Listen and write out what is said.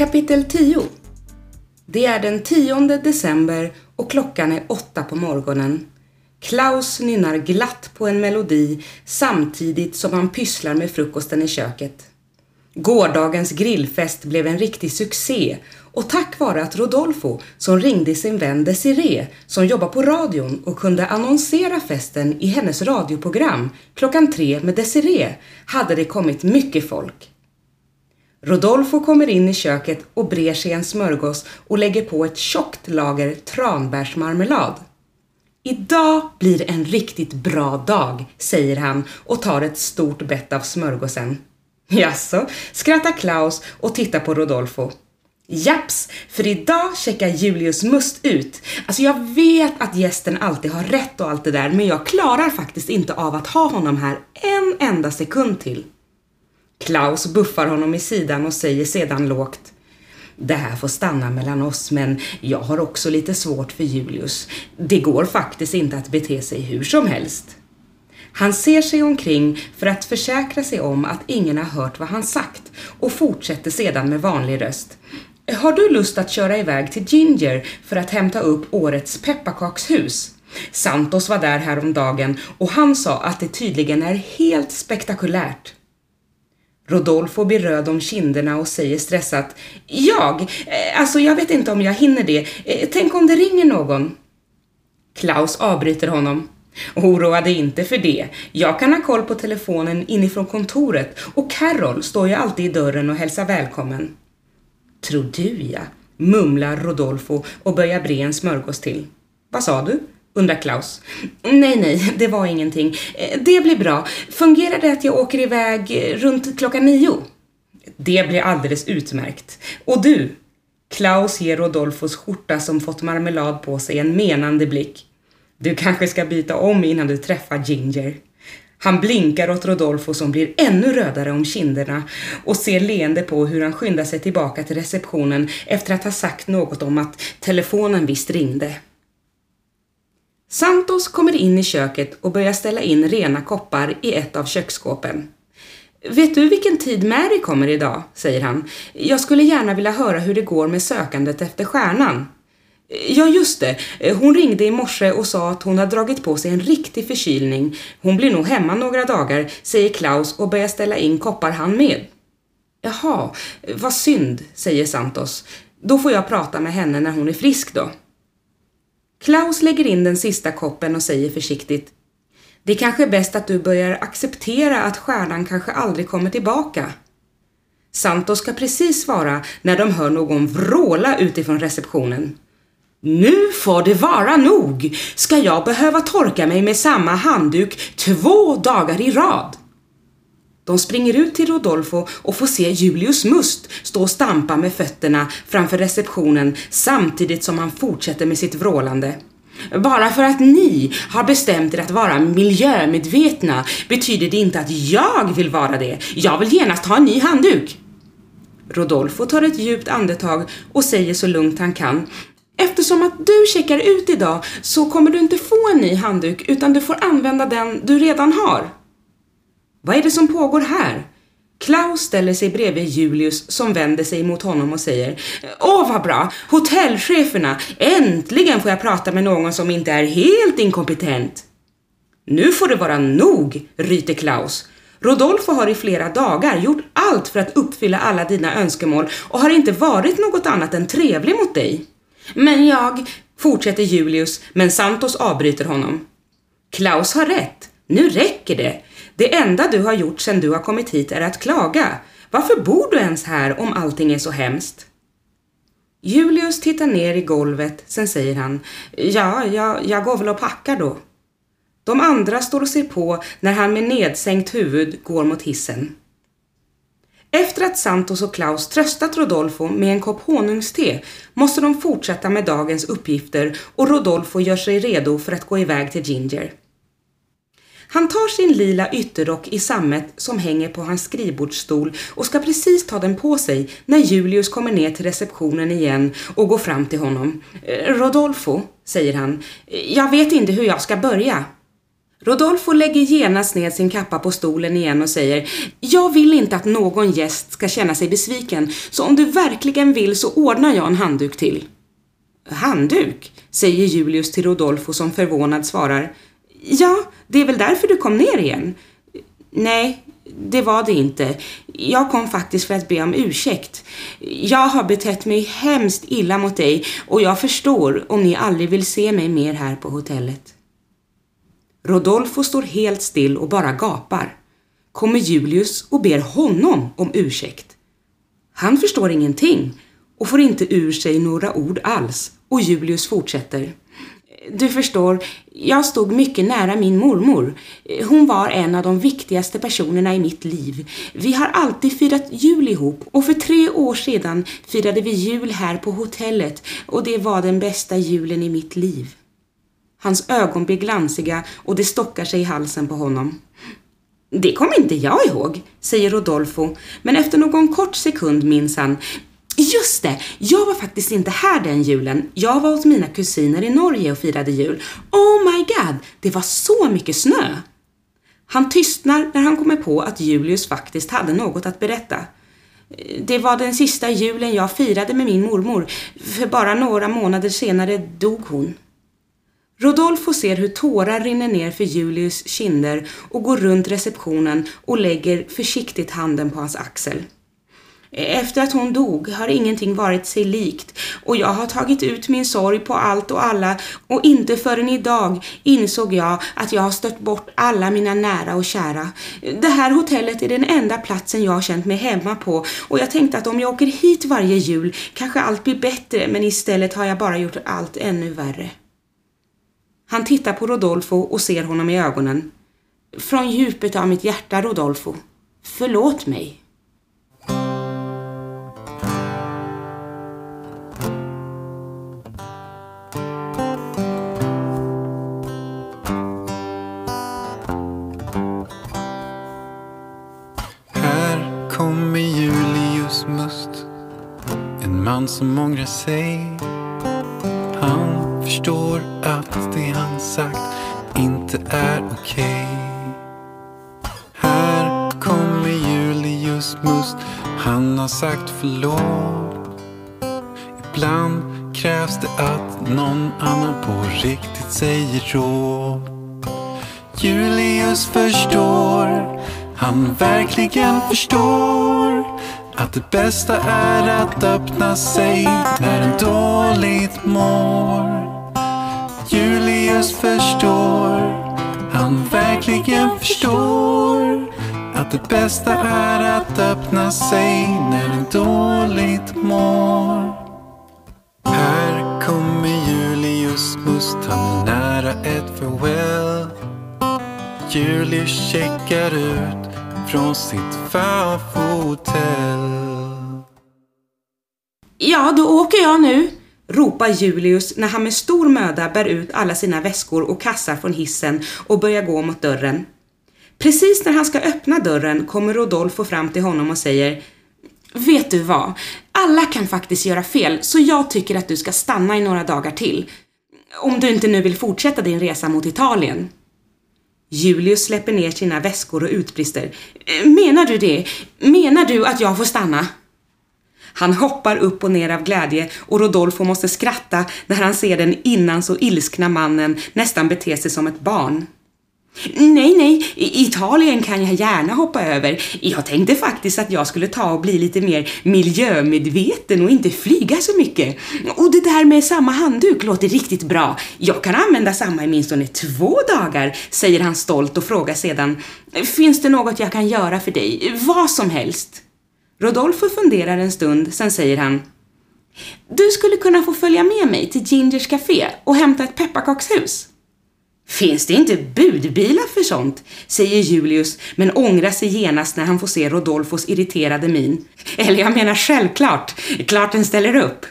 Kapitel 10 Det är den 10 december och klockan är åtta på morgonen. Klaus nynnar glatt på en melodi samtidigt som han pysslar med frukosten i köket. Gårdagens grillfest blev en riktig succé och tack vare att Rodolfo, som ringde sin vän Desiree, som jobbar på radion och kunde annonsera festen i hennes radioprogram klockan tre med Desiree, hade det kommit mycket folk. Rodolfo kommer in i köket och brer sig en smörgås och lägger på ett tjockt lager tranbärsmarmelad. Idag blir en riktigt bra dag, säger han och tar ett stort bett av smörgåsen. Jaså, skrattar Klaus och tittar på Rodolfo. Japs, för idag checkar Julius Must ut. Alltså jag vet att gästen alltid har rätt och allt det där, men jag klarar faktiskt inte av att ha honom här en enda sekund till. Klaus buffar honom i sidan och säger sedan lågt. Det här får stanna mellan oss, men jag har också lite svårt för Julius. Det går faktiskt inte att bete sig hur som helst. Han ser sig omkring för att försäkra sig om att ingen har hört vad han sagt och fortsätter sedan med vanlig röst. Har du lust att köra iväg till Ginger för att hämta upp årets pepparkakshus? Santos var där häromdagen och han sa att det tydligen är helt spektakulärt. Rodolfo blir röd om kinderna och säger stressat Jag? Eh, alltså jag vet inte om jag hinner det. Eh, tänk om det ringer någon? Klaus avbryter honom. Oroa dig inte för det. Jag kan ha koll på telefonen inifrån kontoret och Carol står ju alltid i dörren och hälsar välkommen. Tror du ja, mumlar Rodolfo och börjar bre en smörgås till. Vad sa du? Undrar Klaus. Nej, nej, det var ingenting. Eh, det blir bra. Fungerar det att jag åker iväg eh, runt klockan nio? Det blir alldeles utmärkt. Och du? Klaus ger Rodolfos skjorta som fått marmelad på sig en menande blick. Du kanske ska byta om innan du träffar Ginger. Han blinkar åt Rodolfo som blir ännu rödare om kinderna och ser leende på hur han skyndar sig tillbaka till receptionen efter att ha sagt något om att telefonen visst ringde. Santos kommer in i köket och börjar ställa in rena koppar i ett av köksskåpen. Vet du vilken tid Mary kommer idag? säger han. Jag skulle gärna vilja höra hur det går med sökandet efter stjärnan. Ja, just det. Hon ringde i morse och sa att hon har dragit på sig en riktig förkylning. Hon blir nog hemma några dagar, säger Klaus och börjar ställa in koppar han med. Jaha, vad synd, säger Santos. Då får jag prata med henne när hon är frisk då. Klaus lägger in den sista koppen och säger försiktigt Det är kanske är bäst att du börjar acceptera att stjärnan kanske aldrig kommer tillbaka. Santos ska precis svara när de hör någon vråla utifrån receptionen. Nu får det vara nog! Ska jag behöva torka mig med samma handduk två dagar i rad? De springer ut till Rodolfo och får se Julius Must stå och stampa med fötterna framför receptionen samtidigt som han fortsätter med sitt vrålande. Bara för att ni har bestämt er att vara miljömedvetna betyder det inte att jag vill vara det. Jag vill genast ha en ny handduk. Rodolfo tar ett djupt andetag och säger så lugnt han kan. Eftersom att du checkar ut idag så kommer du inte få en ny handduk utan du får använda den du redan har. Vad är det som pågår här? Klaus ställer sig bredvid Julius som vänder sig mot honom och säger Åh vad bra! Hotellcheferna! Äntligen får jag prata med någon som inte är helt inkompetent. Nu får det vara nog, ryter Klaus. Rodolfo har i flera dagar gjort allt för att uppfylla alla dina önskemål och har inte varit något annat än trevlig mot dig. Men jag, fortsätter Julius, men Santos avbryter honom. Klaus har rätt. Nu räcker det. Det enda du har gjort sedan du har kommit hit är att klaga. Varför bor du ens här om allting är så hemskt? Julius tittar ner i golvet, sen säger han Ja, jag, jag går väl och packar då. De andra står och ser på när han med nedsänkt huvud går mot hissen. Efter att Santos och Klaus tröstat Rodolfo med en kopp honungste måste de fortsätta med dagens uppgifter och Rodolfo gör sig redo för att gå iväg till Ginger. Han tar sin lila ytterrock i sammet som hänger på hans skrivbordsstol och ska precis ta den på sig när Julius kommer ner till receptionen igen och går fram till honom. Eh, Rodolfo, säger han, jag vet inte hur jag ska börja. Rodolfo lägger genast ned sin kappa på stolen igen och säger Jag vill inte att någon gäst ska känna sig besviken, så om du verkligen vill så ordnar jag en handduk till. Handduk? säger Julius till Rodolfo som förvånad svarar Ja, det är väl därför du kom ner igen? Nej, det var det inte. Jag kom faktiskt för att be om ursäkt. Jag har betett mig hemskt illa mot dig och jag förstår om ni aldrig vill se mig mer här på hotellet. Rodolfo står helt still och bara gapar. Kommer Julius och ber honom om ursäkt. Han förstår ingenting och får inte ur sig några ord alls och Julius fortsätter. Du förstår, jag stod mycket nära min mormor. Hon var en av de viktigaste personerna i mitt liv. Vi har alltid firat jul ihop och för tre år sedan firade vi jul här på hotellet och det var den bästa julen i mitt liv. Hans ögon blir glansiga och det stockar sig i halsen på honom. Det kommer inte jag ihåg, säger Rodolfo, men efter någon kort sekund minns han. Just det, jag var faktiskt inte här den julen. Jag var hos mina kusiner i Norge och firade jul. Oh my god, det var så mycket snö! Han tystnar när han kommer på att Julius faktiskt hade något att berätta. Det var den sista julen jag firade med min mormor, för bara några månader senare dog hon. Rodolfo ser hur tårar rinner ner för Julius kinder och går runt receptionen och lägger försiktigt handen på hans axel. Efter att hon dog har ingenting varit sig likt och jag har tagit ut min sorg på allt och alla och inte förrän idag insåg jag att jag har stött bort alla mina nära och kära. Det här hotellet är den enda platsen jag har känt mig hemma på och jag tänkte att om jag åker hit varje jul kanske allt blir bättre men istället har jag bara gjort allt ännu värre. Han tittar på Rodolfo och ser honom i ögonen. Från djupet av mitt hjärta, Rodolfo. Förlåt mig. Kommer Julius Must. En man som ångrar sig. Han förstår att det han sagt inte är okej. Här kommer Julius Must. Han har sagt förlåt. Ibland krävs det att någon annan på riktigt säger åt Julius förstår han verkligen förstår att det bästa är att öppna sig när en dåligt mår. Julius förstår, han verkligen förstår att det bästa är att öppna sig när en dåligt mår. Här kommer Julius Must, han är nära ett farväl. Julius checkar ut från sitt favhotell. Ja, då åker jag nu, ropar Julius när han med stor möda bär ut alla sina väskor och kassar från hissen och börjar gå mot dörren. Precis när han ska öppna dörren kommer Rodolfo fram till honom och säger Vet du vad? Alla kan faktiskt göra fel, så jag tycker att du ska stanna i några dagar till. Om du inte nu vill fortsätta din resa mot Italien. Julius släpper ner sina väskor och utbrister. Eh, menar du det? Menar du att jag får stanna? Han hoppar upp och ner av glädje och Rodolfo måste skratta när han ser den innan så ilskna mannen nästan bete sig som ett barn. Nej, nej, Italien kan jag gärna hoppa över. Jag tänkte faktiskt att jag skulle ta och bli lite mer miljömedveten och inte flyga så mycket. Och det där med samma handduk låter riktigt bra. Jag kan använda samma i minst två dagar, säger han stolt och frågar sedan. Finns det något jag kan göra för dig? Vad som helst. Rodolfo funderar en stund, sen säger han Du skulle kunna få följa med mig till Gingers Café och hämta ett pepparkakshus. Finns det inte budbilar för sånt? säger Julius men ångrar sig genast när han får se Rodolfos irriterade min. Eller jag menar självklart, klart den ställer upp.